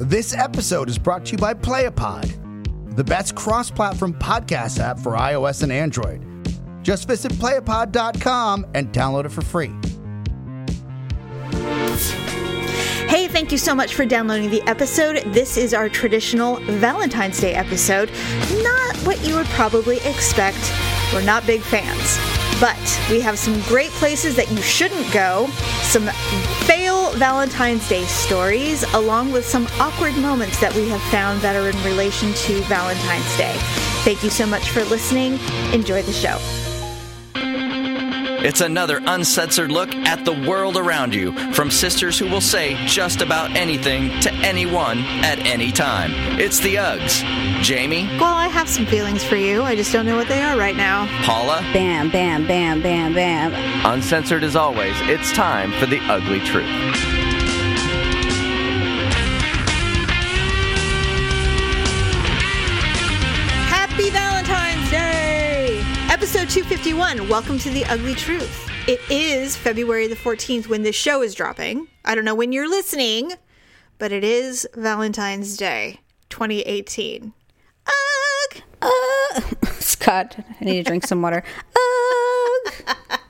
This episode is brought to you by Playapod, the best cross platform podcast app for iOS and Android. Just visit playapod.com and download it for free. Hey, thank you so much for downloading the episode. This is our traditional Valentine's Day episode. Not what you would probably expect. We're not big fans. But we have some great places that you shouldn't go, some fail Valentine's Day stories, along with some awkward moments that we have found that are in relation to Valentine's Day. Thank you so much for listening. Enjoy the show. It's another uncensored look at the world around you from sisters who will say just about anything to anyone at any time. It's the Uggs. Jamie, Well, I have some feelings for you. I just don't know what they are right now. Paula, Bam, bam, bam, bam, bam. uncensored as always, it's time for the ugly truth. Episode 251. Welcome to The Ugly Truth. It is February the 14th when this show is dropping. I don't know when you're listening, but it is Valentine's Day 2018. Ugh! Uh, Scott, I need to drink some water. Ugh!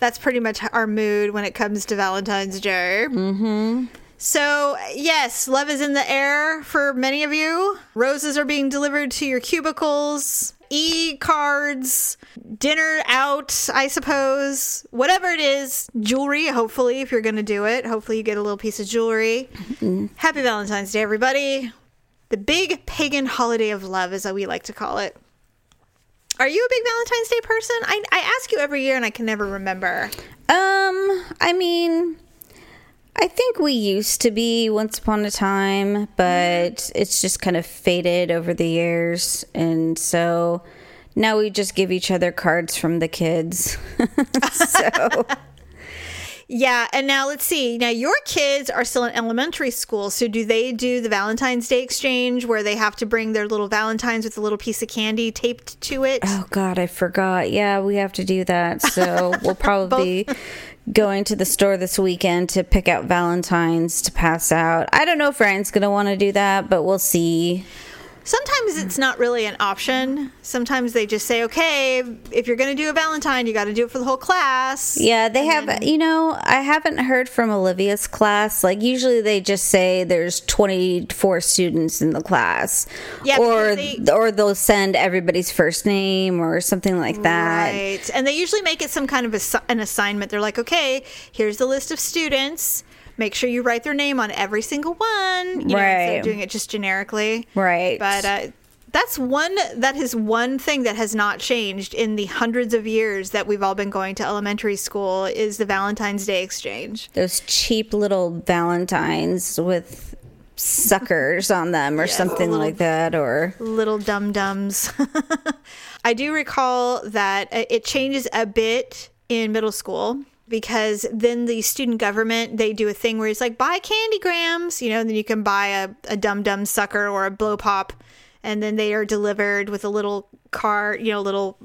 That's pretty much our mood when it comes to Valentine's Day. Mm-hmm. So, yes, love is in the air for many of you. Roses are being delivered to your cubicles, e cards, dinner out, I suppose. Whatever it is, jewelry, hopefully, if you're going to do it. Hopefully, you get a little piece of jewelry. Happy Valentine's Day, everybody. The big pagan holiday of love, as we like to call it. Are you a big Valentine's Day person? I, I ask you every year and I can never remember. um, I mean, I think we used to be once upon a time, but it's just kind of faded over the years. And so now we just give each other cards from the kids. so, Yeah, and now let's see. Now your kids are still in elementary school, so do they do the Valentine's Day exchange where they have to bring their little Valentines with a little piece of candy taped to it? oh God, I forgot. Yeah, we have to do that. So we'll probably going to the store this weekend to pick out Valentines to pass out. I don't know if Ryan's going to want to do that, but we'll see. Sometimes it's not really an option. Sometimes they just say, "Okay, if you're going to do a Valentine, you got to do it for the whole class." Yeah, they have, you know, I haven't heard from Olivia's class. Like, usually they just say there's 24 students in the class. Yeah, or, they- or they'll send everybody's first name or something like that. Right. And they usually make it some kind of an assignment. They're like, okay, here's the list of students. Make sure you write their name on every single one. You know, instead Right. of doing it just generically. Right. But uh, that's one, that is one thing that has not changed in the hundreds of years that we've all been going to elementary school is the Valentine's Day exchange. Those cheap little Valentines with suckers on them or something like that. Or, little dum dums. I do recall that uh, it changes a bit in middle school because then the student government they do a thing where it's like buy candy grams, you know, and then you can buy a, a dum dum sucker or a blow pop, and then they are delivered with a little card, you know, little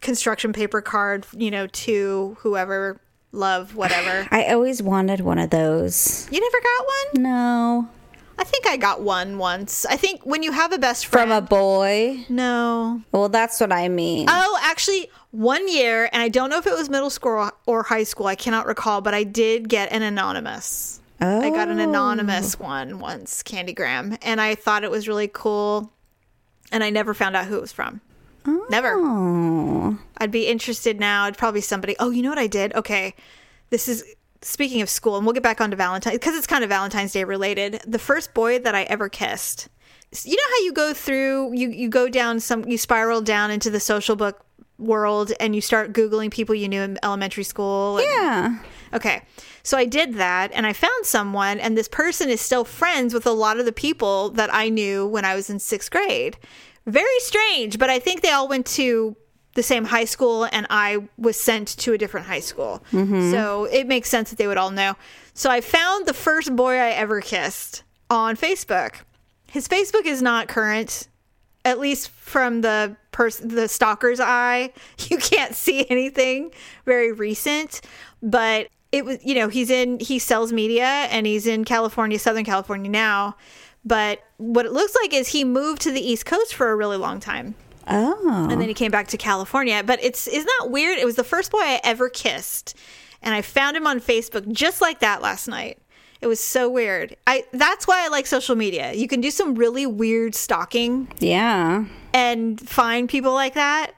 construction paper card, you know, to whoever love whatever. I always wanted one of those. you never got one? No. I think I got one once. I think when you have a best friend From a boy? no, Well, that's what I mean. Oh, actually, one year, and I don't know if it was middle school or- high school. I cannot recall, but I did get an anonymous. I got an anonymous oh. one once, Candygram, and I thought it was really cool. And I never found out who it was from. Never. Oh. I'd be interested now. It'd probably somebody. Oh, you know what I did? Okay, this is speaking of school, and we'll get back onto Valentine because it's kind of Valentine's Day related. The first boy that I ever kissed. You know how you go through, you you go down some, you spiral down into the social book world, and you start googling people you knew in elementary school. and- Yeah. Okay. So I did that and I found someone, and this person is still friends with a lot of the people that I knew when I was in sixth grade. Very strange, but I think they all went to the same high school and I was sent to a different high school. Mm-hmm. So it makes sense that they would all know. So I found the first boy I ever kissed on Facebook. His Facebook is not current at least from the person the stalker's eye you can't see anything very recent but it was you know he's in he sells media and he's in California, Southern California now. But what it looks like is he moved to the East Coast for a really long time. Oh. and then he came back to California. But it's isn't that weird? It was the first boy I ever kissed, and I found him on Facebook just like that last night. It was so weird. I that's why I like social media. You can do some really weird stalking Yeah. and find people like that.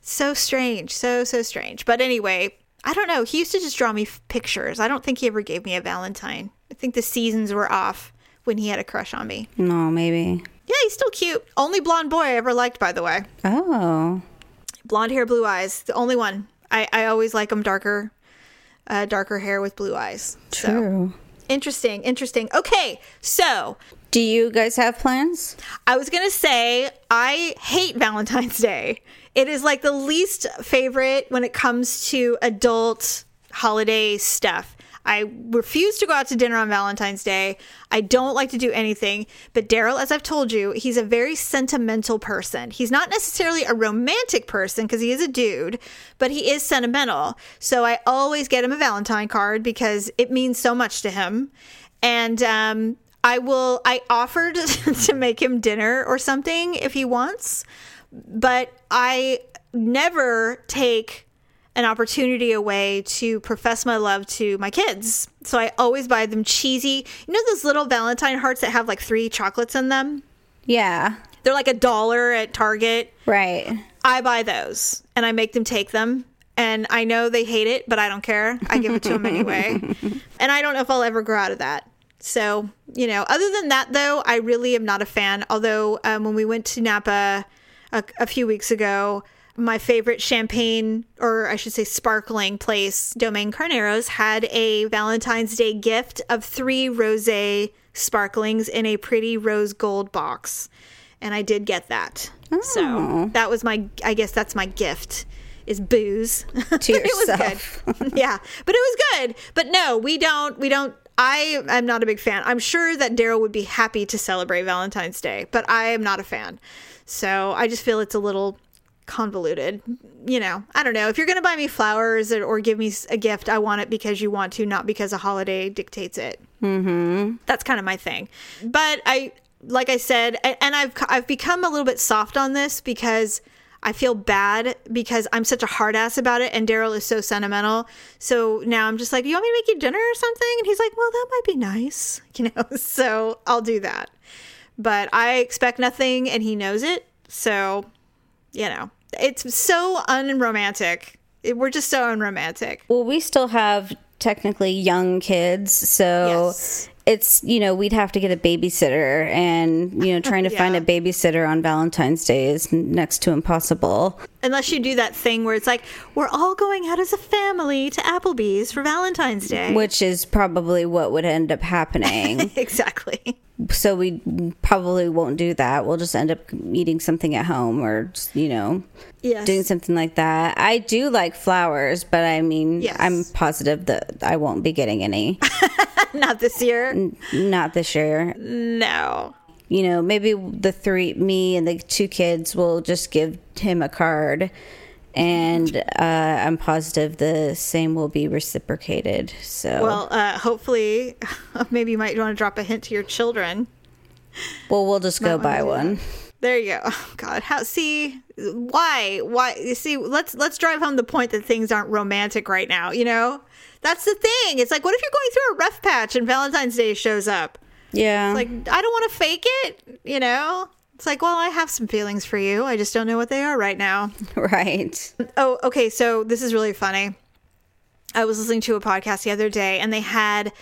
So strange, so so strange. But anyway, I don't know. He used to just draw me f- pictures. I don't think he ever gave me a Valentine. I think the seasons were off when he had a crush on me. No, maybe. Yeah, he's still cute. Only blonde boy I ever liked, by the way. Oh. blonde hair, blue eyes. The only one. I, I always like them darker, uh, darker hair with blue eyes. So True. Interesting, interesting. Okay, so Do you guys have plans? I was gonna say I hate Valentine's Day. It is like the least favorite when it comes to adult holiday stuff. I refuse to go out to dinner on Valentine's Day. I don't like to do anything. But Daryl, as I've told you, he's a very sentimental person. He's not necessarily a romantic person because he is a dude, but he is sentimental. So I always get him a Valentine card because it means so much to him. And um, I will, I offered to make him dinner or something if he wants, but I never take an opportunity away to profess my love to my kids. So I always buy them cheesy, you know, those little Valentine hearts that have like three chocolates in them? Yeah. They're like a dollar at Target. Right. I buy those and I make them take them. And I know they hate it, but I don't care. I give it to them anyway. and I don't know if I'll ever grow out of that. So, you know, other than that, though, I really am not a fan. Although, um, when we went to Napa a, a few weeks ago, my favorite champagne, or I should say sparkling place, Domaine Carneros, had a Valentine's Day gift of three rose sparklings in a pretty rose gold box. And I did get that. So oh. that was my, I guess that's my gift. Is booze To it was yourself. good. yeah, but it was good. But no, we don't. We don't. I am not a big fan. I'm sure that Daryl would be happy to celebrate Valentine's Day, but I am not a fan. So I just feel it's a little convoluted. You know, I don't know. If you're going to buy me flowers or, or give me a gift, I want it because you want to, not because a holiday dictates it. Mm-hmm. That's kind of my thing. But I, like I said, and I've I've become a little bit soft on this because I feel bad because I'm such a hard ass about it, and Daryl is so sentimental. So now I'm just like, you want me to make you dinner or something? And he's like, well, that might be nice, you know. So I'll do that. But I expect nothing, and he knows it. So, you know, it's so unromantic. It, we're just so unromantic. Well, we still have technically young kids, so Yes. It's you know we'd have to get a babysitter, and you know trying to find a babysitter on Valentine's Day is next to impossible. Unless you do that thing where it's like, we're all going out as a family to Applebee's for Valentine's Day. Which is probably what would end up happening. exactly. so we probably won't do that. We'll just end up eating something at home or just, you know Yes. doing something like that. I do like flowers, but I mean, Yes. I'm positive that I won't be getting any. Not this year. Not this year. No. You know, maybe the three, me and the two kids, will just give him a card. And uh, I'm positive the same will be reciprocated. So, Well, uh, hopefully, maybe you might want to drop a hint to your children. well, we'll just go buy one. There you go. Oh, God, how? See, why? Why? You see, let's let's drive home the point that things aren't romantic right now. You know, that's the thing. It's like, what if you're going through a rough patch and Valentine's Day shows up? Yeah. Like, I don't want to fake it. You know, it's like, well, I have some feelings for you. I just don't know what they are right now. right. Oh, okay. So this is really funny. I was listening to a podcast the other day, and they had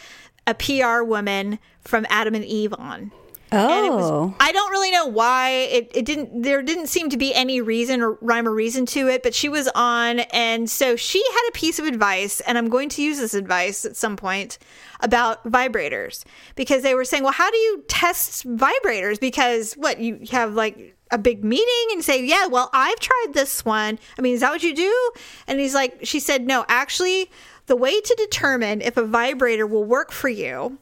a PR woman from Adam and Eve on. It was, Oh. I don't really know why it, it didn't there didn't seem to be any reason or rhyme or reason to it, but she was on and so she had a piece of advice, and I'm going to use this advice at some point about vibrators. Because they were saying, Well, how do you test vibrators? Because what, you have like a big meeting and say, Yeah, well, I've tried this one. I mean, is that what you do? And he's like, she said, No, actually, the way to determine if a vibrator will work for you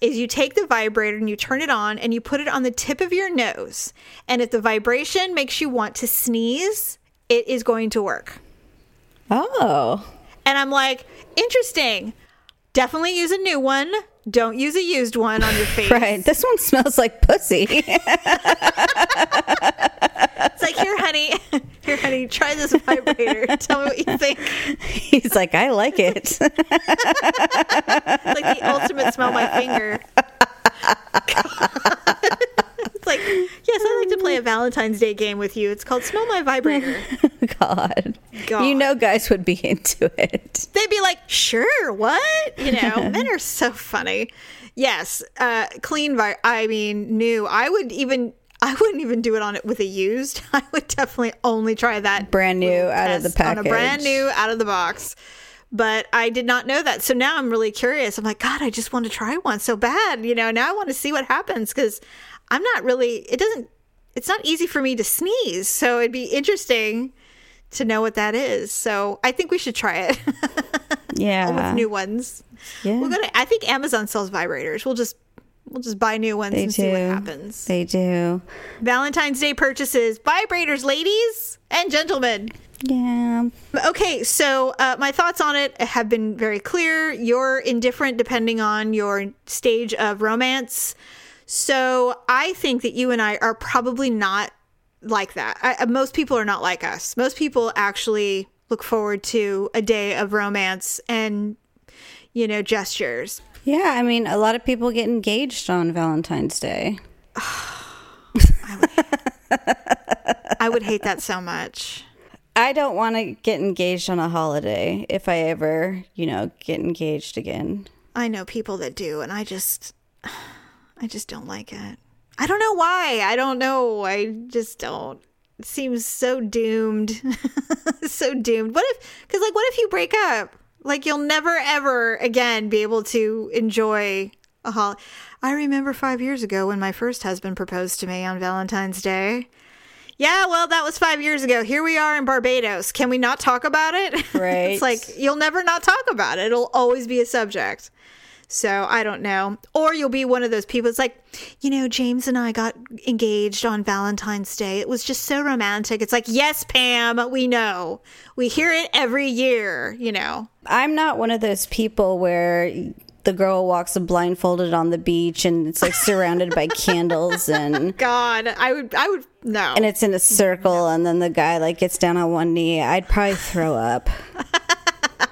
is you take the vibrator and you turn it on and you put it on the tip of your nose. And if the vibration makes you want to sneeze, it is going to work. Oh. And I'm like, interesting. Definitely use a new one. Don't use a used one on your face. Right. This one smells like pussy. It's like, here, honey, here, honey, try this vibrator. Tell me what you think. He's like, I like it. Like the ultimate smell my finger. it's like, yes, I like to play a Valentine's Day game with you. It's called Smell My Vibrator. God. God. You know, guys would be into it. They'd be like, sure, what? You know, men are so funny. Yes, uh, clean, vi- I mean, new. I would even. I wouldn't even do it on it with a used. I would definitely only try that Brand new out of the test on a brand new out of the box. But I did not know that. So now I'm really curious. I'm like, God, I just want to try one so bad. You know, now I want to see what happens because I'm not really, it doesn't, it's not easy for me to sneeze. So it'd be interesting to know what that is. So I think we should try it Yeah. with new ones. yeah. We're gonna. I think Amazon sells vibrators. We'll just we'll just buy new ones they and do. see what happens. They do. Valentine's Day purchases, vibrators, ladies and gentlemen. Yeah. Okay, so uh, my thoughts on it have been very clear. You're indifferent depending on your stage of romance. So I think that you and I are probably not like that. I, uh, most people are not like us. Most people actually look forward to a day of romance and, you know, gestures. Yeah. I mean, a lot of people get engaged on Valentine's Day. I would hate that so much. I don't want to get engaged on a holiday if I ever, you know, get engaged again. I know people that do, and I just, I just don't like it. I don't know why. I don't know. I just don't. It seems so doomed. so doomed. What if, because, like, what if you break up? Like, you'll never, ever again be able to enjoy a holiday. I remember five years ago when my first husband proposed to me on Valentine's Day. Yeah, well, that was five years ago. Here we are in Barbados. Can we not talk about it? Right. it's like you'll never not talk about it. It'll always be a subject. So I don't know. Or you'll be one of those people. It's like, you know, James and I got engaged on Valentine's Day. It was just so romantic. It's like, yes, Pam, we know. We hear it every year, you know. I'm not one of those people where the girl walks blindfolded on the beach and it's like surrounded by candles and God, I would, I would, no. and it's in a circle and then the guy like gets down on one knee. I'd probably throw up.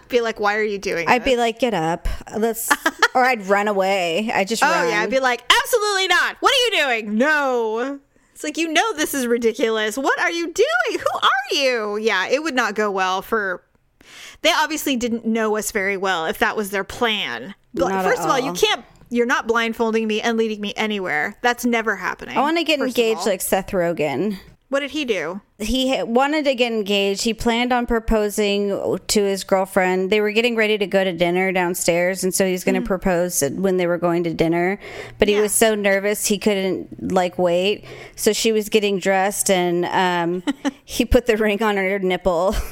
be like, why are you doing I'd this? be like, get up. Let's or I'd run away. I just Oh run. yeah, I'd be like, absolutely not. What are you doing? No. It's like you know this is ridiculous. What are you doing? Who are you? Yeah, it would not go well for. They obviously didn't know us very well if that was their plan. But Not first at of all, you can't. You're not blindfolding me and leading me anywhere. That's never happening. I want to get engaged like Seth Rogen. What did he do? he wanted to get engaged. He planned on proposing to his girlfriend. They were getting ready to go to dinner downstairs, and so he was going to propose when they were going to dinner. But he Yeah. was so nervous he couldn't like wait. So she was getting dressed, and um, he put the ring on her nipple.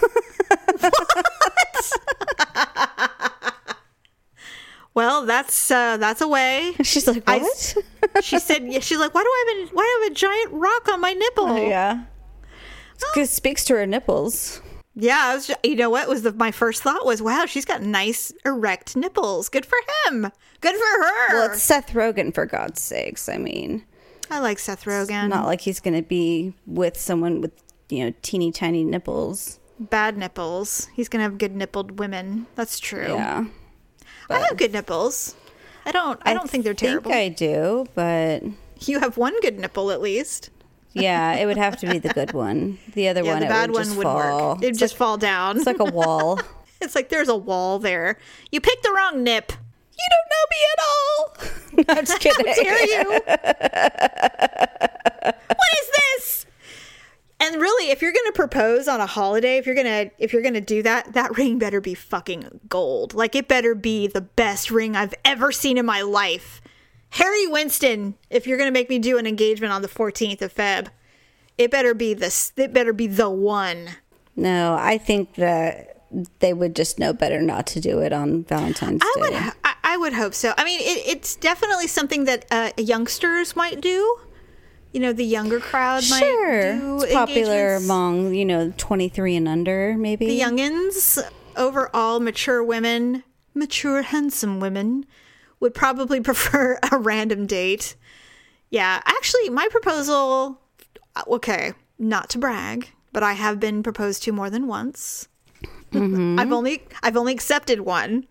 Well, that's uh, that's a way. She's like, I- "What?" She said, yeah, "She's like, why do I have a why do I have a giant rock on my nipple?" yeah, because speaks to her nipples. Yeah, I was. ju- You know what was the, my first thought was, wow, she's got nice erect nipples. Good for him. Good for her. Well, it's Seth Rogen for God's sakes. I mean, I like Seth Rogen. not like he's going to be with someone with you know teeny tiny nipples. Bad nipples. He's gonna have good nippled women. That's true. Yeah. I have good nipples. I don't. I don't think they're terrible. I think I do, but you have one good nipple at least. yeah, it would have to be the good one. The other Yeah, one, the it bad would one just wouldn't fall. work. It'd It's just like, fall down. it's like a wall. it's like there's a wall there. You picked the wrong nip. you don't know me at all. no, I'm just kidding. How dare you? what is this? And really, if you're going to propose on a holiday, if you're going to if you're going to do that, that ring better be fucking gold. Like it better be the best ring I've ever seen in my life. Harry Winston, if you're going to make me do an engagement on the 14th of Feb, it better be this it better be the one. No, I think that they would just know better not to do it on Valentine's I Day. would I, I would hope so. I mean, it, it's definitely something that uh, youngsters might do. You know, the younger crowd might sure, it's popular among you know 23 and under, maybe. the youngins, overall mature women mature, handsome women would probably prefer a random date. Yeah, actually, my proposal. Okay, not to brag, but I have been proposed to more than once. Mm-hmm. I've only I've only accepted one.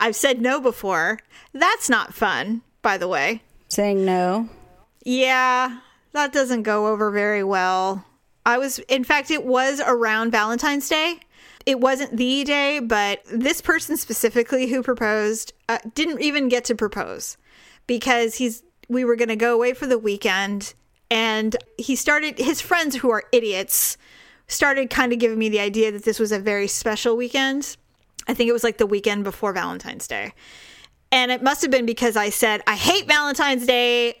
I've said no before. That's not fun, by the way. Saying no. Yeah, that doesn't go over very well. I was, in fact, it was around Valentine's Day. It wasn't the day, but this person specifically who proposed uh, didn't even get to propose because he's. We were going to go away for the weekend, and he started. His friends, who are idiots, started kind of giving me the idea that this was a very special weekend. I think it was like the weekend before Valentine's Day. And it must have been because I said, I hate Valentine's Day,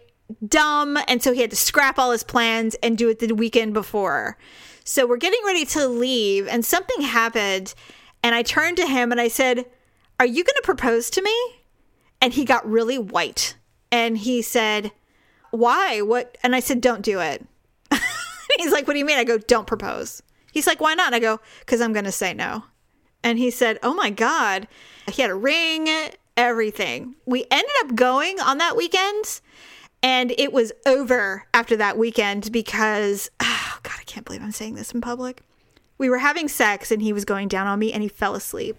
dumb. And so he had to scrap all his plans and do it the weekend before. So we're getting ready to leave, and something happened. And I turned to him and I said, Are you going to propose to me? And he got really white. And he said, Why? What? And I said, Don't do it. He's like, What do you mean? I go, Don't propose. He's like, Why not? And I go, Because I'm going to say no. And he said, Oh my God. He had a ring, everything. We ended up going on that weekend, and it was over after that weekend because, oh God, I can't believe I'm saying this in public. We were having sex, and he was going down on me, and he fell asleep.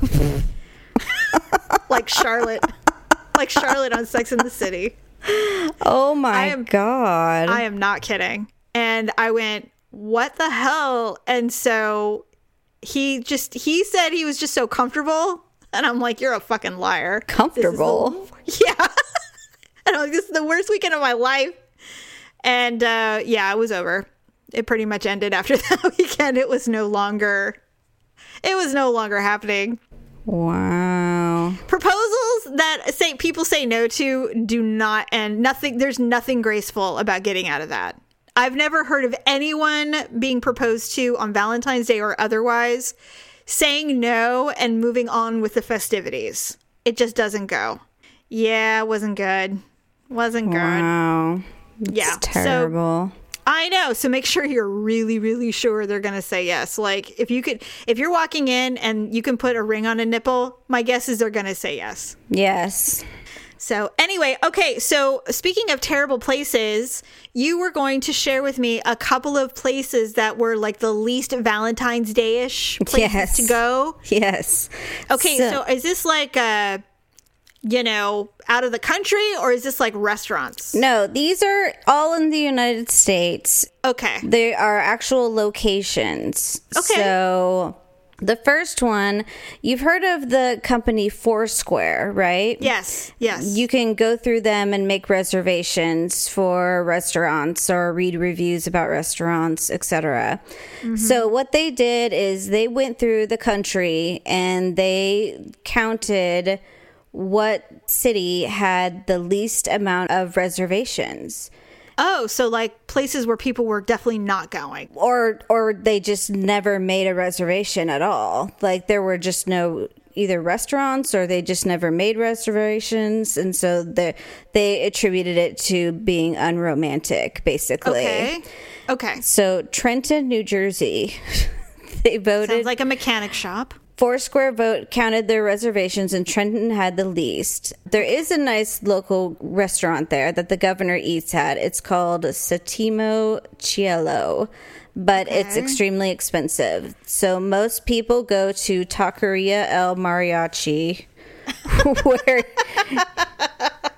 like Charlotte. Like Charlotte on Sex in the City. Oh my am- god. I am not kidding. And I went, what the hell? And so he just, he said he was just so comfortable. And I'm like, you're a fucking liar. Is the- Comfortable? yeah. And I'm like, this is the worst weekend of my life. And uh, yeah, it was over. It pretty much ended after that weekend. It was no longer, it was no longer happening wow. proposals that say people say no to do not and nothing there's nothing graceful about getting out of that i've never heard of anyone being proposed to on valentine's day or otherwise saying no and moving on with the festivities it just doesn't go yeah it wasn't good wasn't good Wow. yeah It's terrible. I know. So make sure you're really, really sure they're going to say yes. Like if you could, if you're walking in and you can put a ring on a nipple, my guess is they're going to say yes. yes. So, anyway, okay. So, speaking of terrible places, you were going to share with me a couple of places that were like the least Valentine's Day ish places Yes. to go. Yes. Okay. So, is this like, uh, you know, out of the country or is this like restaurants? no, these are all in the United States. Okay. They are actual locations. Okay. So the first one, you've heard of the company Foursquare, right? Yes. Yes. You can go through them and make reservations for restaurants or read reviews about restaurants, etc. Mm-hmm. So what they did is they went through the country and they counted what city had the least amount of reservations oh, so like places where people were definitely not going. or or they just never made a reservation at all like there were just no either restaurants or they just never made reservations and so they they attributed it to being unromantic basically Okay. Okay. so trenton new jersey they voted Sounds like a mechanic shop. Foursquare vote counted their reservations, and Trenton had the least. There is a nice local restaurant there that the governor eats at. It's called Settimo Cielo, but it's extremely expensive. So most people go to Taqueria El Mariachi, where,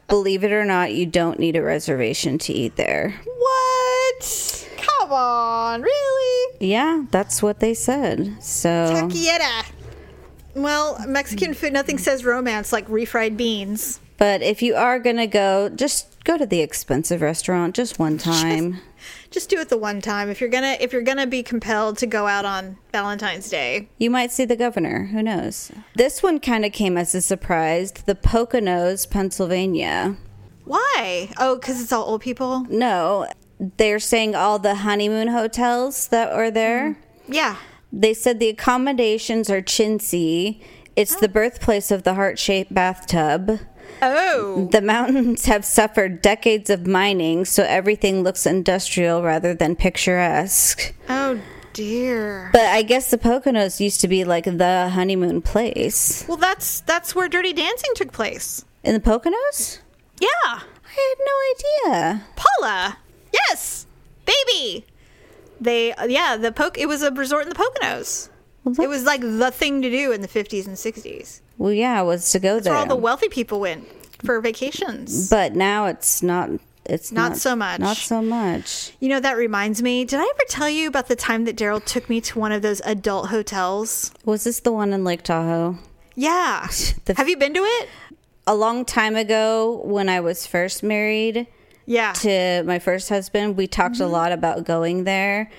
believe it or not, you don't need a reservation to eat there. What? Come on, really? Yeah, that's what they said. So. Taquiera. Well, Mexican food, nothing mm. says romance like refried beans. But if you are gonna go, just go to the expensive restaurant just one time. Just do it the one time if you're gonna if you're gonna be compelled to go out on Valentine's Day. you might see the governor. Who knows? This one kind of came as a surprise. The Poconos, Pennsylvania. Why? Oh, because it's all old people. No, they're saying all the honeymoon hotels that are there. Mm. Yeah. They said the accommodations are chintzy. It's the oh. birthplace of the heart-shaped bathtub. Oh. The mountains have suffered decades of mining, so everything looks industrial rather than picturesque. Oh dear. But I guess the Poconos used to be like the honeymoon place. Well, that's that's where Dirty Dancing took place. In the Poconos? Yeah, I had no idea. Paula. Yes, baby. They yeah the poke. It was a resort in the Poconos. Well, It was like the thing to do in the 50s and 60s. Well, yeah, it was to go Where there. all the wealthy people went for vacations. but now it's not. It's Not not, so much. Not so much. You know, that reminds me. Did I ever tell you about the time that Daryl took me to one of those adult hotels? Was this the one in Lake Tahoe? Yeah. The- Have you been to it? A long time ago, when I was first married Yeah. to my first husband, we talked a lot about going there.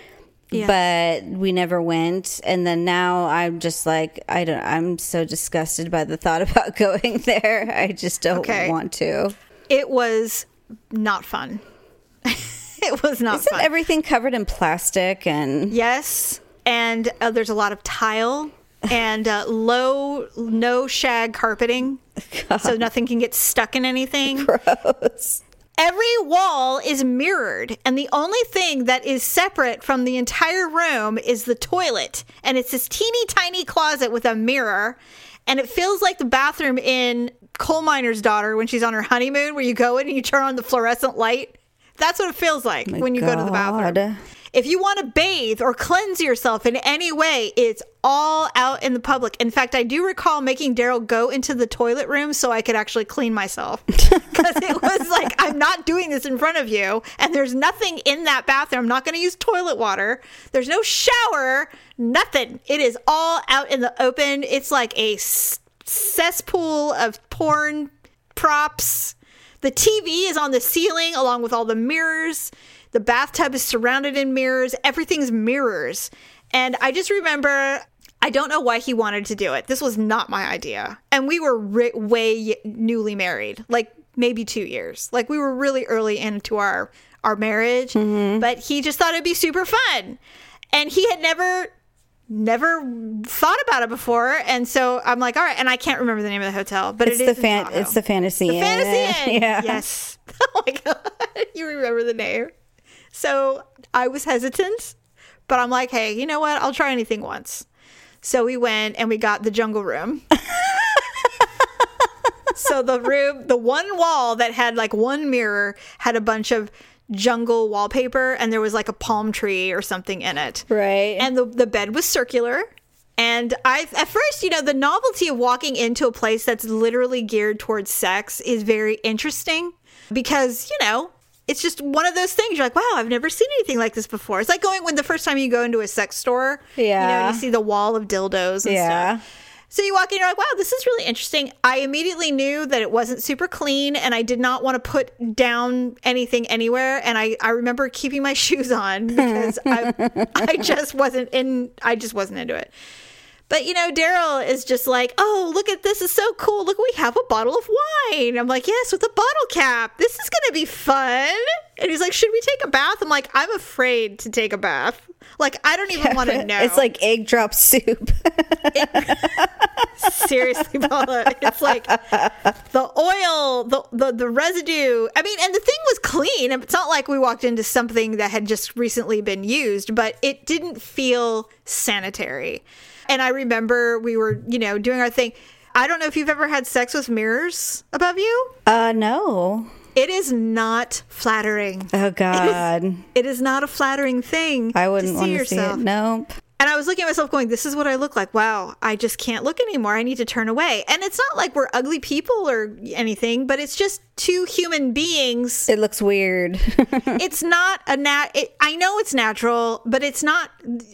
But we never went, and then now I'm just like I don't. I'm so disgusted by the thought about going there. I just don't Okay. want to. It was not fun. it was not Isn't fun. everything covered in plastic and yes. And uh, there's a lot of tile and uh, low, no shag carpeting. So nothing can get stuck in anything. gross? Every wall is mirrored, and the only thing that is separate from the entire room is the toilet. And it's this teeny tiny closet with a mirror. And it feels like the bathroom in Coal Miner's Daughter when she's on her honeymoon, where you go in and you turn on the fluorescent light. That's what it feels like when you go to the bathroom. If you want to bathe or cleanse yourself in any way, it's all out in the public. In fact, I do recall making Daryl go into the toilet room so I could actually clean myself. Because it was like, I'm not doing this in front of you, and there's nothing in that bathroom. I'm not going to use toilet water. There's no shower, nothing. It is all out in the open. It's like a cesspool of porn props. The TV is on the ceiling along with all the mirrors. The bathtub is surrounded in mirrors. Everything's mirrors. And I just remember, I don't know why he wanted to do it. This was not my idea. And we were ri- way newly married, like maybe two years. Like we were really early into our our marriage. Mm-hmm. But he just thought it'd be super fun. And he had never never thought about it before and so i'm like all right and i can't remember the name of the hotel but It's it the fan. It's the fantasy. The Inn. Fantasy Inn. Yeah. Yes. Oh my god, you remember the name. So I was hesitant, but I'm like, hey, you know what? I'll try anything once. So we went and we got the jungle room. so the room, the one wall that had like one mirror had a bunch of jungle wallpaper and there was like a palm tree or something in it. Right. And the the bed was circular. And I at first, you know, the novelty of walking into a place that's literally geared towards sex is very interesting because, you know, it's just one of those things. You're like, wow, I've never seen anything like this before. It's like going when the first time you go into a sex store, you know, Yeah. you see the wall of dildos and Yeah. stuff. So you walk in, you're like, wow, this is really interesting. I immediately knew that it wasn't super clean and I did not want to put down anything anywhere. And I, I remember keeping my shoes on because I, I just wasn't in, I just wasn't into it. But you know, Daryl is just like, oh, look at this is so cool. Look, we have a bottle of wine. I'm like, yes, with a bottle cap. This is gonna be fun. And he's like, should we take a bath? I'm like, I'm afraid to take a bath. Like, I don't even want to know. It's like egg drop soup. seriously, Paula. It's like the oil, the, the the residue. I mean, and the thing was clean. It's not like we walked into something that had just recently been used, but it didn't feel sanitary. And I remember we were, you know, doing our thing. I don't know if you've ever had sex with mirrors above you. uh, no. It is not flattering. Oh God. It is not a flattering thing. I wouldn't to want see to see it. Nope. And I was looking at myself going, this is what I look like. Wow, I just can't look anymore. I need to turn away. And it's not like we're ugly people or anything, but it's just two human beings. It looks weird. It's not a nat. It, I know it's natural, but it's not.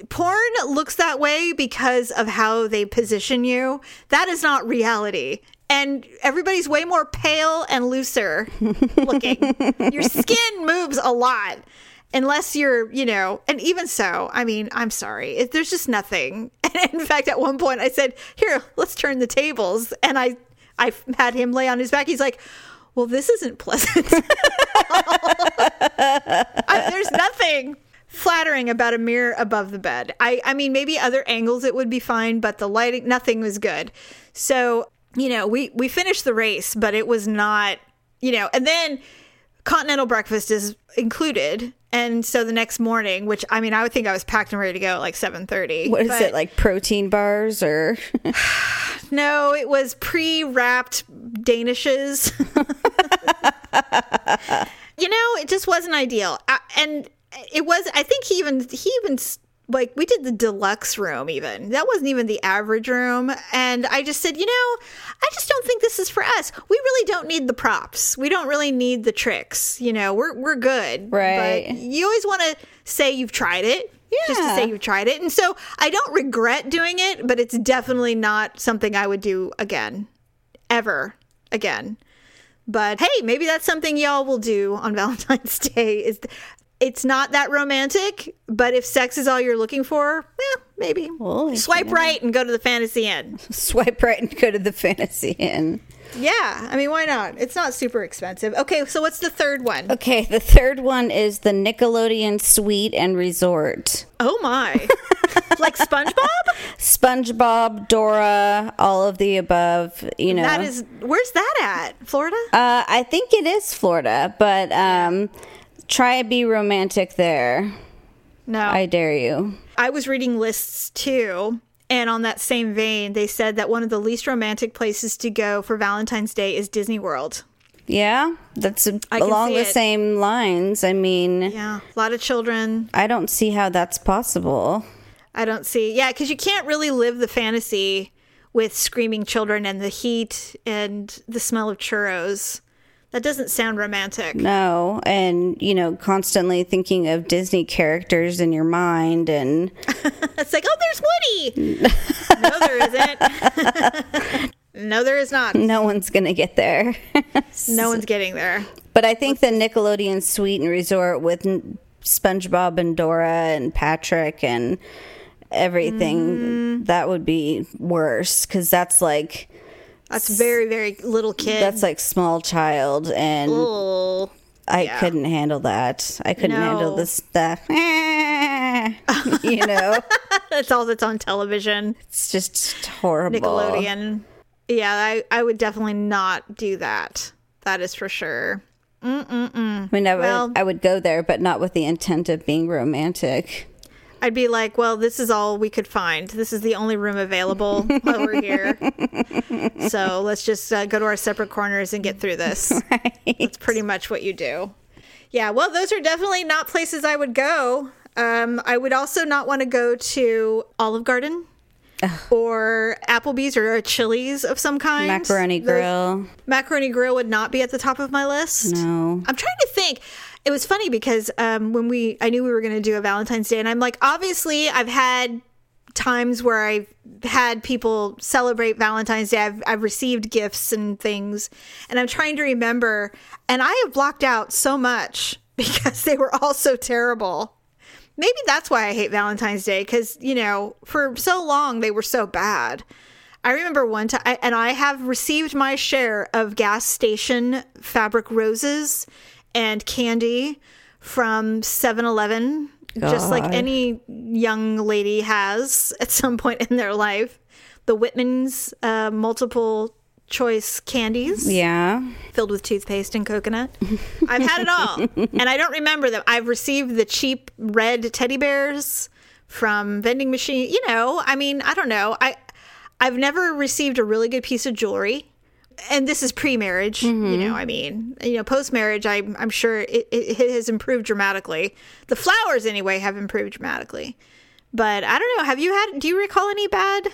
Porn looks that way because of how they position you. That is not reality. And everybody's way more pale and looser looking. Your skin moves a lot unless you're, you know, and even so, I mean, I'm sorry. It, there's just nothing. And in fact, at one point I said, "Here, let's turn the tables." And I I had him lay on his back. He's like, "Well, this isn't pleasant." I, there's nothing flattering about a mirror above the bed. I, I mean, maybe other angles it would be fine, but the lighting, nothing was good. So, you know, we, we finished the race, but it was not, you know, and then continental breakfast is included. And so the next morning, which I mean, I would think I was packed and ready to go at like seven thirty. What is it like? Protein bars or? No, it was pre-wrapped danishes. you know, it just wasn't ideal, I, and it was. I think he even he even like we did the deluxe room. Even that wasn't even the average room, and I just said, you know, I just don't think this is for us. We really don't need the props. We don't really need the tricks. You know, we're we're good. Right. But you always want to say you've tried it. yeah. Just to say you've tried it. And so I don't regret doing it, but it's definitely not something I would do again. Ever again. But hey, maybe that's something y'all will do on Valentine's Day. Is it's not that romantic, but if sex is all you're looking for, eh, maybe. Well, Swipe right and go to the fantasy inn. Swipe right and go to the fantasy inn. Yeah, I mean, why not? It's not super expensive. Okay, so what's the third one? Okay, the third one is the Nickelodeon Suite and Resort. Oh my. like SpongeBob? SpongeBob, Dora, all of the above. You know, That is where's that at? Florida? Uh, I think it is Florida, but um, try to be romantic there. No. I dare you. I was reading lists too, and on that same vein, they said that one of the least romantic places to go for Valentine's Day is Disney World. Yeah, that's a, along the it. same lines. I mean, Yeah, a lot of children. I don't see how that's possible. I don't see. Yeah, because you can't really live the fantasy with screaming children and the heat and the smell of churros. That doesn't sound romantic. No, and you know, constantly thinking of Disney characters in your mind, and It's like, oh, there's Woody. no, there isn't. no, there is not. no one's gonna get there. No one's getting there. But I think the Nickelodeon Suite and Resort with N- SpongeBob and Dora and Patrick and everything mm-hmm. that would be worse because that's like That's very, very little kid. that's like small child and Oh, I yeah. couldn't handle that. I couldn't handle No. the stuff. you know, that's all that's on television. it's just horrible. Nickelodeon. Yeah, I, I would definitely not do that. That is for sure. I mean, I would, Well- I would go there, but not with the intent of being romantic. I'd be like, well, this is all we could find. This is the only room available while we're here. So let's just uh, go to our separate corners and get through this. That's pretty much what you do. Yeah, well, those are definitely not places I would go. Um, I would also not want to go to Olive Garden or Applebee's or a Chili's of some kind. Macaroni Grill. Macaroni Grill would not be at the top of my list. No. I'm trying to think. It was funny because um, when we, I knew we were going to do a Valentine's Day, and I'm like, obviously, I've had times where I've had people celebrate Valentine's Day. I've, I've received gifts and things, and I'm trying to remember, and I have blocked out so much because they were all so terrible. Maybe that's why I hate Valentine's Day because, you know, for so long they were so bad. I remember one time, and I have received my share of gas station fabric roses and candy from 7 Eleven, just like any young lady has at some point in their life. The Whitman's uh, multiple choice candies Yeah. filled with toothpaste and coconut. I've had it all, and I don't remember them. I've received the cheap red teddy bears from vending machine. You know, I mean, I don't know. I I've never received a really good piece of jewelry. And this is pre-marriage, you mm-hmm. know. I mean, you know, post-marriage, I'm I'm sure it, it, it has improved dramatically. The flowers, anyway, have improved dramatically. But I don't know. Have you had? Do you recall any bad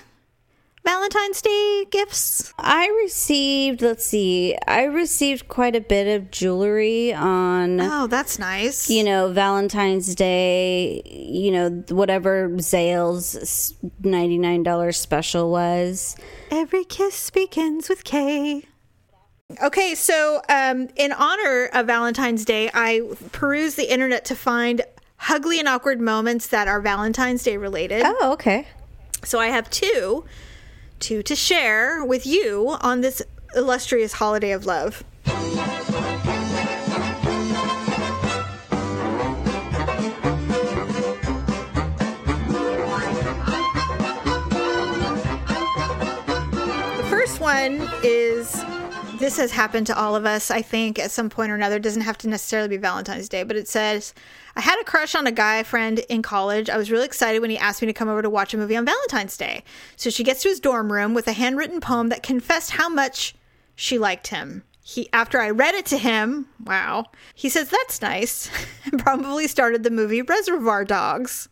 Valentine's Day gifts? I received, let's see, I received quite a bit of jewelry on, Oh, that's nice. you know, Valentine's Day, you know, whatever Zales $99 special was. Every kiss begins with Kay. Okay, so um, in honor of Valentine's Day, I perused the internet to find ugly and awkward moments that are Valentine's Day related. Oh, okay. So I have two, two to share with you on this illustrious holiday of love. The first one is this has happened to all of us, I think, at some point or another. It doesn't have to necessarily be Valentine's Day, but it says, I had a crush on a guy friend in college. I was really excited when he asked me to come over to watch a movie on Valentine's Day. So she gets to his dorm room with a handwritten poem that confessed how much she liked him. He after I read it to him, wow. He says that's nice and probably started the movie Reservoir Dogs.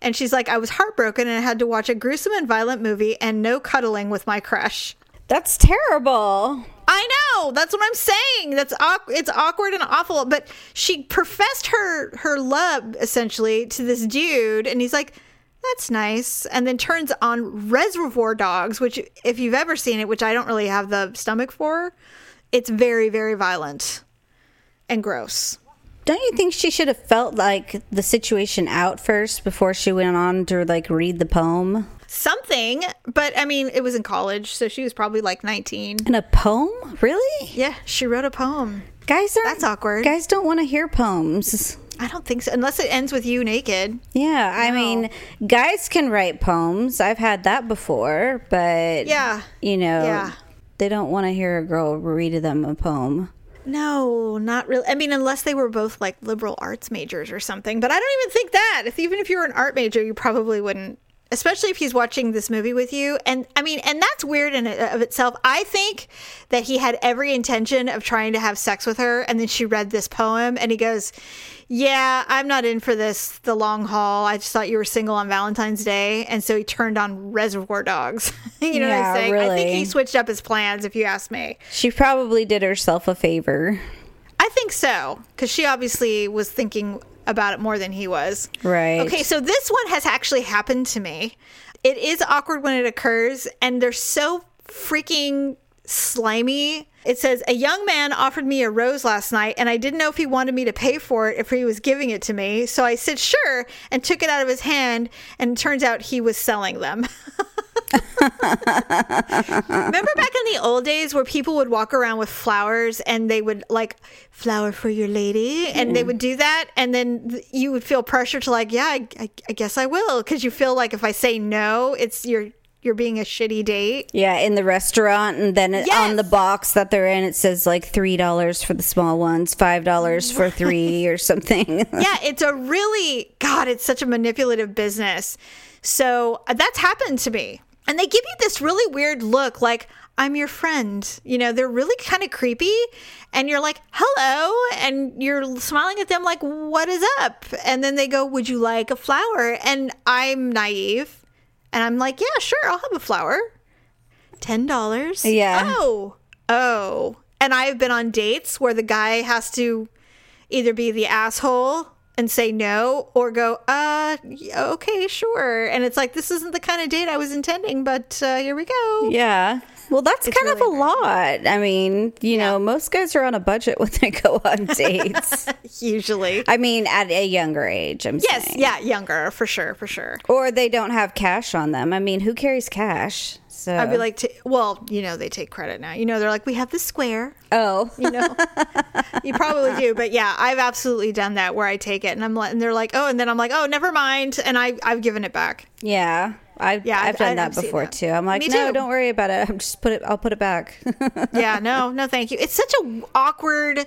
And she's like, I was heartbroken and I had to watch a gruesome and violent movie and no cuddling with my crush. That's terrible. I know. That's what I'm saying. That's it's awkward and awful. But she professed her her love essentially to this dude, and he's like, "That's nice," and then turns on Reservoir Dogs, which if you've ever seen it, which I don't really have the stomach for, it's very very violent and gross. Don't you think she should have felt like the situation out first before she went on to like read the poem? Something, but I mean, it was in college, so she was probably like 19. In a poem? Really? Yeah, she wrote a poem. Guys are That's awkward. Guys don't want to hear poems. I don't think so, unless it ends with you naked. Yeah, I No. mean, guys can write poems. I've had that before, but Yeah. you know, Yeah. they don't want to hear a girl read to them a poem. No, not really. I mean, unless they were both like liberal arts majors or something. But I don't even think that. If even if you were an art major, you probably wouldn't. Especially if he's watching this movie with you. And I mean, and that's weird in of itself. I think that he had every intention of trying to have sex with her, and then she read this poem, and he goes, "Yeah, I'm not in for this the long haul. I just thought you were single on Valentine's Day." And so he turned on Reservoir Dogs. you know what I'm saying? I think he switched up his plans, if you ask me. She probably did herself a favor. I think so, because she obviously was thinking about it more than he was. Right. Okay, so this one has actually happened to me. It is awkward when it occurs, and they're so freaking slimy. It says, A young man offered me a rose last night, and I didn't know if he wanted me to pay for it if he was giving it to me. So I said, Sure, and took it out of his hand, and it turns out he was selling them. Remember back in the old days where people would walk around with flowers and they would like flower for your lady and they would do that and then you would feel pressure to like yeah I, I, I guess I will because you feel like if I say no it's you're you're being a shitty date. Yeah, in the restaurant, and then it, on the box that they're in, it says like three dollars for the small ones, five dollars for three, or something. yeah it's a really god it's such a manipulative business. So uh, that's happened to me and they give you this really weird look like i'm your friend. You know they're really kind of creepy and you're like hello and you're smiling at them like what is up? And then they go would you like a flower? And i'm naive and i'm like yeah sure i'll have a flower. Ten dollars? Yeah. oh. Oh. And i've been on dates where the guy has to either be the asshole and say no or go uh okay sure and it's like this isn't the kind of date i was intending but uh, here we go yeah. Well, that's It's kind of a lot. I mean, you know, most guys are on a budget when they go on dates. usually I mean, at a younger age, I'm yes saying. yeah younger for sure for sure Or they don't have cash on them. I mean, who carries cash? So i'd be like t- well you know they take credit now you know they're like we have the square oh, you know you probably do but yeah i've absolutely done that where i take it and i'm like and they're like oh and then i'm like oh never mind and i i've given it back yeah. I, Yeah, I've I've- done I've that before that. too. I'm like, Me no, too. don't worry about it. I'm just put it. I'll put it back. yeah no no thank you it's such a awkward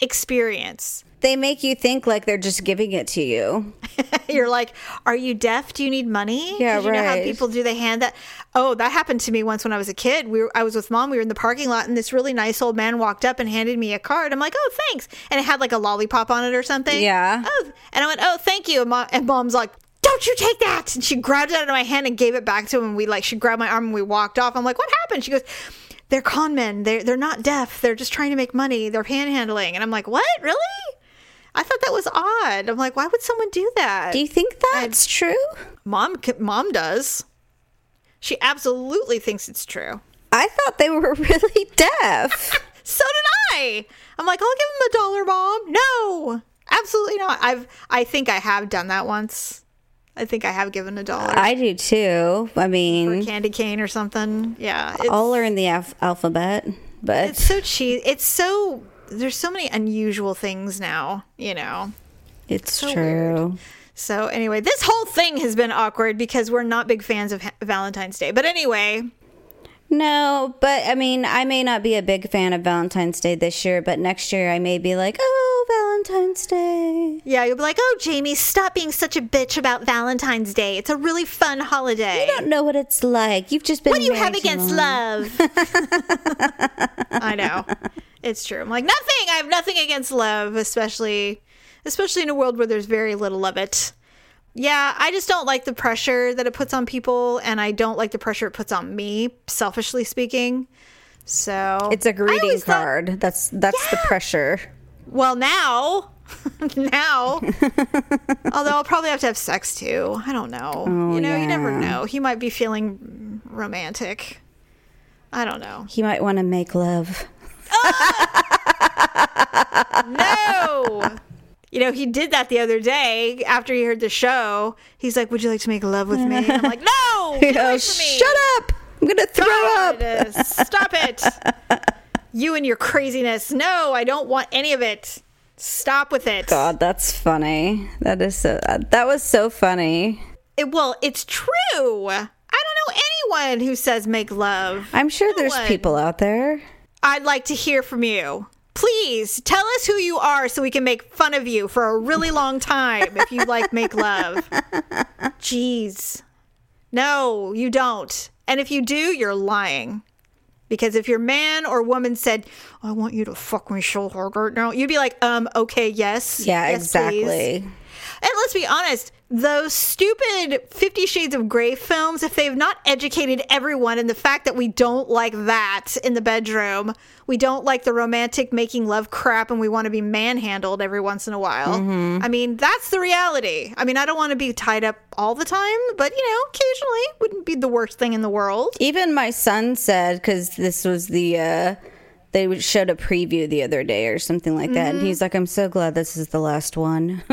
experience they make you think like they're just giving it to you. You're like, are you deaf? Do you need money? Yeah, You know how right. people do. They hand that. Oh, that happened to me once when I was a kid. We were, I was with mom. We were in the parking lot, and this really nice old man walked up and handed me a card. I'm like, oh, thanks. And it had like a lollipop on it or something. Yeah. Oh, and I went, oh, thank you. And, mom, and mom's like. Don't you take that? And she grabbed it out of my hand and gave it back to him. And we like, she grabbed my arm and we walked off. I'm like, what happened? She goes, they're con men. They're they're not deaf. They're just trying to make money. They're panhandling. And I'm like, what? Really? I thought that was odd. I'm like, why would someone do that? Do you think that's true? Mom, mom does. She absolutely thinks it's true. I thought they were really deaf. So did I. I'm like, I'll give him a dollar, mom. No, absolutely not. I've, I think I have done that once. I think I have given a dollar I do too. I mean, candy cane or something. Yeah, it's, all are in the alph- alphabet, but it's so cheap. It's so there's so many unusual things now. You know. it's so true. So anyway, this whole thing has been awkward because we're not big fans of ha- Valentine's Day. But anyway, No, but I mean, I may not be a big fan of Valentine's Day this year, but next year I may be like, oh, Valentine's Day. Yeah, you'll be like, "Oh, Jamie, stop being such a bitch about Valentine's Day. It's a really fun holiday." I don't know what it's like. You've just been. what do you have against long. love? I know. It's true. I'm like, nothing. I have nothing against love, especially especially in a world where there's very little of it. Yeah, I just don't like the pressure that it puts on people and I don't like the pressure it puts on me, selfishly speaking. So It's a greeting always thought- card. That's that's the pressure. well, now, now, although I'll probably have to have sex too. I don't know. Oh, you know, you never Oh, know. He might be feeling romantic. I don't know. He might want to make love. No. You know, he did that the other day after he heard the show. He's like, "Would you like to make love with me?" And I'm like, "No, get away from me. Shut up! I'm gonna throw up. God, Stop it. You and your craziness. No, I don't want any of it. Stop with it. God, that's funny. That is so. uh, that was so funny. It- well, it's true. I don't know anyone who says make love. I'm sure No there's one. people out there. I'd like to hear from you. Please tell us who you are so we can make fun of you for a really long time if you like make love. Jeez. No, you don't. And if you do, you're lying. Because if your man or woman said, I want you to fuck me so hard right now, you'd be like, um, okay, yes. Yeah, yes, exactly. please." And let's be honest, those stupid Fifty Shades of Grey films, if they've not educated everyone in the fact that we don't like that in the bedroom, we don't like the romantic making love crap, and we want to be manhandled every once in a while. Mm-hmm. I mean, that's the reality. I mean, I don't want to be tied up all the time, but you know, occasionally wouldn't be the worst thing in the world. Even my son said because this was the uh, they showed a preview the other day or something like that, Mm-hmm. and he's like, "I'm so glad this is the last one."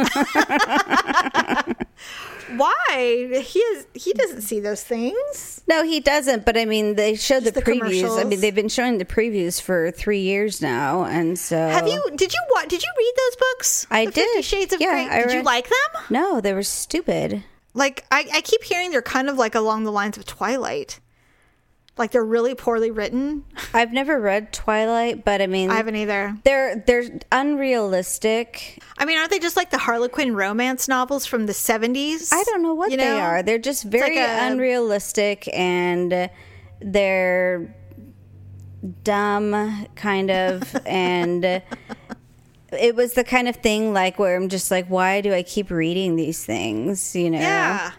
Why? He is he doesn't see those things. no, he doesn't. But I mean, they showed the, the previews. I mean, they've been showing the previews for three years now, and so Have you did you wa- did you read those books? I The did. Shades of Yeah, Grey. Did you like them? No, they were stupid. Like I, I keep hearing they're kind of like along the lines of Twilight. Like they're really poorly written. I've never read Twilight, but I mean, I haven't either. they're they're unrealistic. I mean, aren't they just like the Harlequin romance novels from the seventies? I don't know what You they know? are. They're just very like a- unrealistic and they're dumb, kind of. and it was the kind of thing like where I'm just like, why do I keep reading these things? You know? Yeah.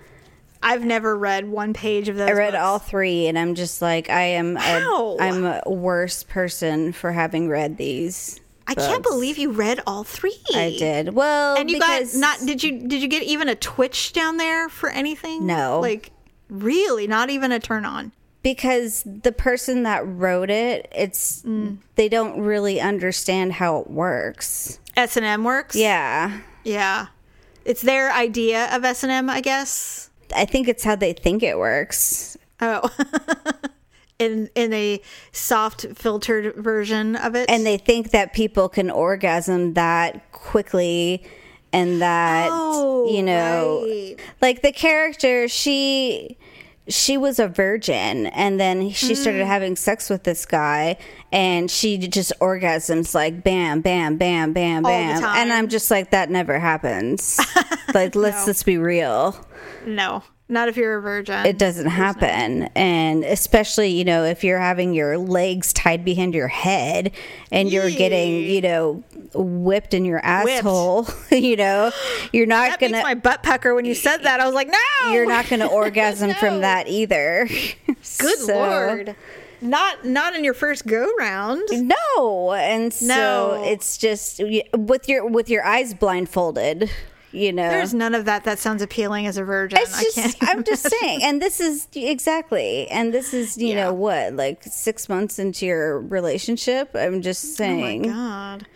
I've never read one page of those. I read books. all three, and I'm just like, I am. How? A, I'm a worse person for having read these. I can't believe you read all three. I did well, And you because got not did you did you get even a twitch down there for anything? No. Like really, not even a turn on. because the person that wrote it, it's Mm. they don't really understand how it works. S and M works. Yeah. Yeah. It's their idea of S and M, I guess. I think it's how they think it works. Oh. in in a soft filtered version of it. And they think that people can orgasm that quickly and that Oh, you know right. like the character she she was a virgin and then she started Mm. having sex with this guy and she just orgasms like bam bam bam bam bam. And i'm just like that never happens. Like let's let's be real. No, not if you're a virgin. it doesn't happen and especially you know if you're having your legs tied behind your head and you're getting you know whipped in your asshole you know you're not gonna my butt pucker when you said that. I was like, no, you're not gonna orgasm No. from that either Good So- lord. Not not in your first go round. no and so No. it's just with your with your eyes blindfolded you know There's none of that that sounds appealing as a virgin. It's I just, can't. I'm just saying, and this is exactly, and this is, you Yeah. know, what, like six months into your relationship. I'm just saying, Oh my God.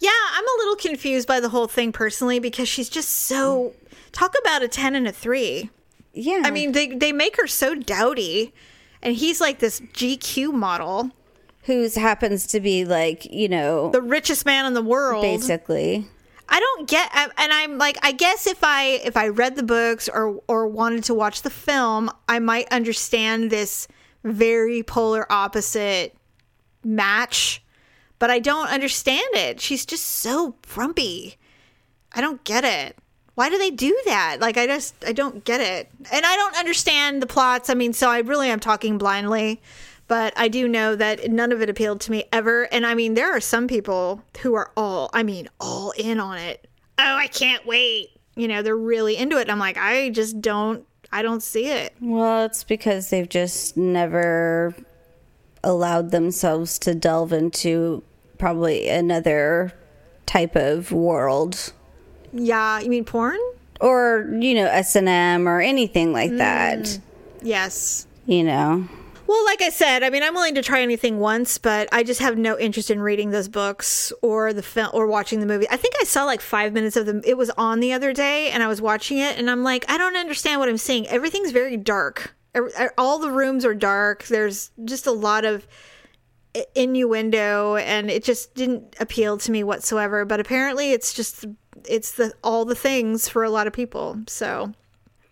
Yeah, I'm a little confused by the whole thing personally because she's just so talk about a 10 and a 3. yeah. I mean, they they make her so dowdy and he's like this GQ model, who's happens to be like, you know, the richest man in the world. basically, I don't get and I'm like I guess if I if I read the books or or wanted to watch the film, I might understand this very polar opposite match, but I don't understand it. She's just so frumpy. I don't get it. Why do they do that? Like I just I don't get it. And I don't understand the plots. I mean, so I really am talking blindly, but I do know that none of it appealed to me ever. And I mean, there are some people who are all, I mean, all in on it. Oh, I can't wait. You know, they're really into it. And I'm like, I just don't I don't see it. Well, it's because they've just never allowed themselves to delve into probably another type of world Yeah, you mean porn? or you know s&m or anything like that mm, Yes. you know Well, like I said, I mean, I'm willing to try anything once, but I just have no interest in reading those books or the film or watching the movie. I think I saw like five minutes of them. It was on the other day, and I was watching it, and I'm like, I don't understand what I'm seeing. Everything's very dark. All the rooms are dark. There's just a lot of innuendo, and it just didn't appeal to me whatsoever. But apparently, it's just it's the all the things for a lot of people. So.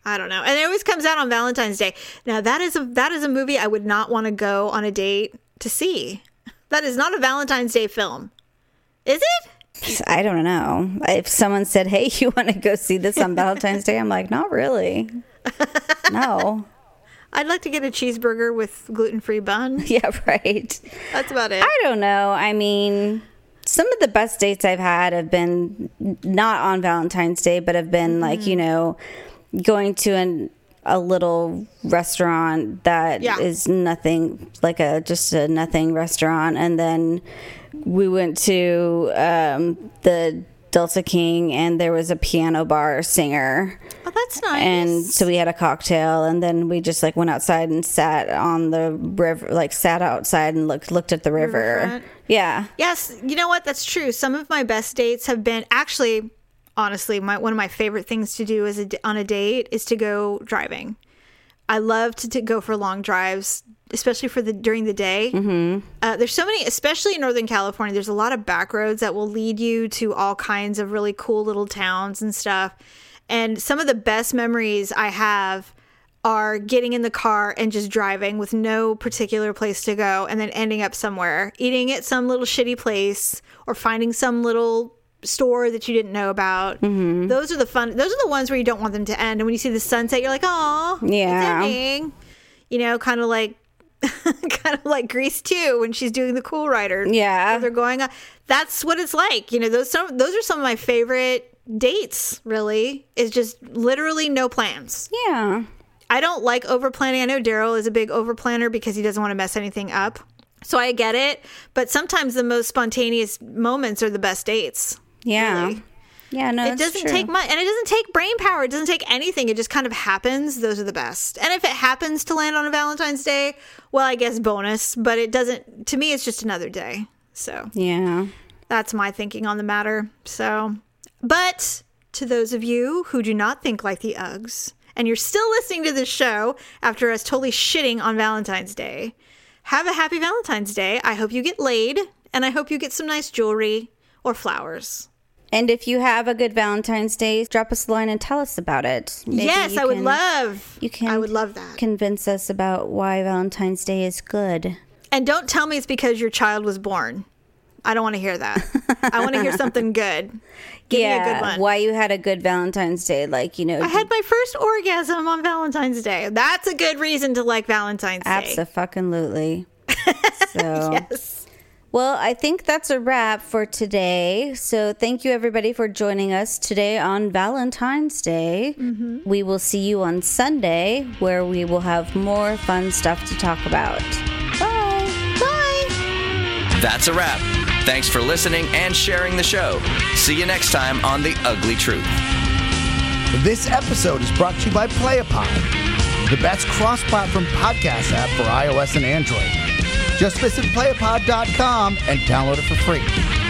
I don't know. And it always comes out on Valentine's Day. Now that is a that is a movie I would not want to go on a date to see. That is not a Valentine's Day film. Is it? i don't know if someone said hey you want to go see this on valentine's day i'm like not really no I'd like to get a cheeseburger with gluten-free bun. yeah right That's about it. I don't know. I mean, some of the best dates I've had have been not on Valentine's Day, but have been like, you mm-hmm. know, going to an a little restaurant that is Yeah. nothing like a just a nothing restaurant and then we went to um, the Delta King and there was a piano bar singer oh, that's nice. and so we had a cocktail and then we just like went outside and sat on the river like sat outside and looked looked at the river Riverfront. yeah Yes, you know what? That's true. Some of my best dates have been actually, honestly, my one of my favorite things to do as a, on a date is to go driving. I love to, to go for long drives, especially for the during the day. Mm-hmm. Uh, there's so many, especially in Northern California. There's a lot of back roads that will lead you to all kinds of really cool little towns and stuff. And some of the best memories I have are getting in the car and just driving with no particular place to go and then ending up somewhere, eating at some little shitty place or finding some little store that you didn't know about. Mm-hmm. Those are the fun those are the ones where you don't want them to end. And when you see the sunset, you're like, oh Yeah. You know, kind of like kind of like Grease 2 when she's doing the cool rider. Yeah. They're going up. That's what it's like. You know, those some those are some of my favorite dates, really. Is just literally no plans. yeah I don't like over planning. I know Daryl is a big over planner because he doesn't want to mess anything up. So I get it. But sometimes the most spontaneous moments are the best dates. Yeah Really. yeah no It doesn't true. take much, and it doesn't take brain power. It doesn't take anything. It just kind of happens. Those are the best. And if it happens to land on a Valentine's Day, well, I guess bonus. But it doesn't. To me, it's just another day. So yeah that's my thinking on the matter. So, but to those of you who do not think like the Uggs, and you're still listening to this show after us totally shitting on Valentine's Day, have a happy Valentine's Day. I hope you get laid, and I hope you get some nice jewelry or flowers. And if you have a good valentine's day drop us a line and tell us about it Maybe yes, I would love. you can I would love that. convince us about why valentine's day is good And don't tell me it's because your child was born. I don't want to hear that. I want to hear something good. Give me a good one. why you had a good valentine's day like you know I had my first orgasm on Valentine's Day. That's a good reason to like Valentine's Day. Absolutely. So, Yes. Well, I think that's a wrap for today. So, thank you everybody for joining us today on Valentine's Day. Mm-hmm. We will see you on Sunday where we will have more fun stuff to talk about. Bye. Bye. That's a wrap. Thanks for listening and sharing the show. See you next time on The Ugly Truth. This episode is brought to you by Playapod, the best cross platform podcast app for iOS and Android. Just visit playapod.com and download it for free.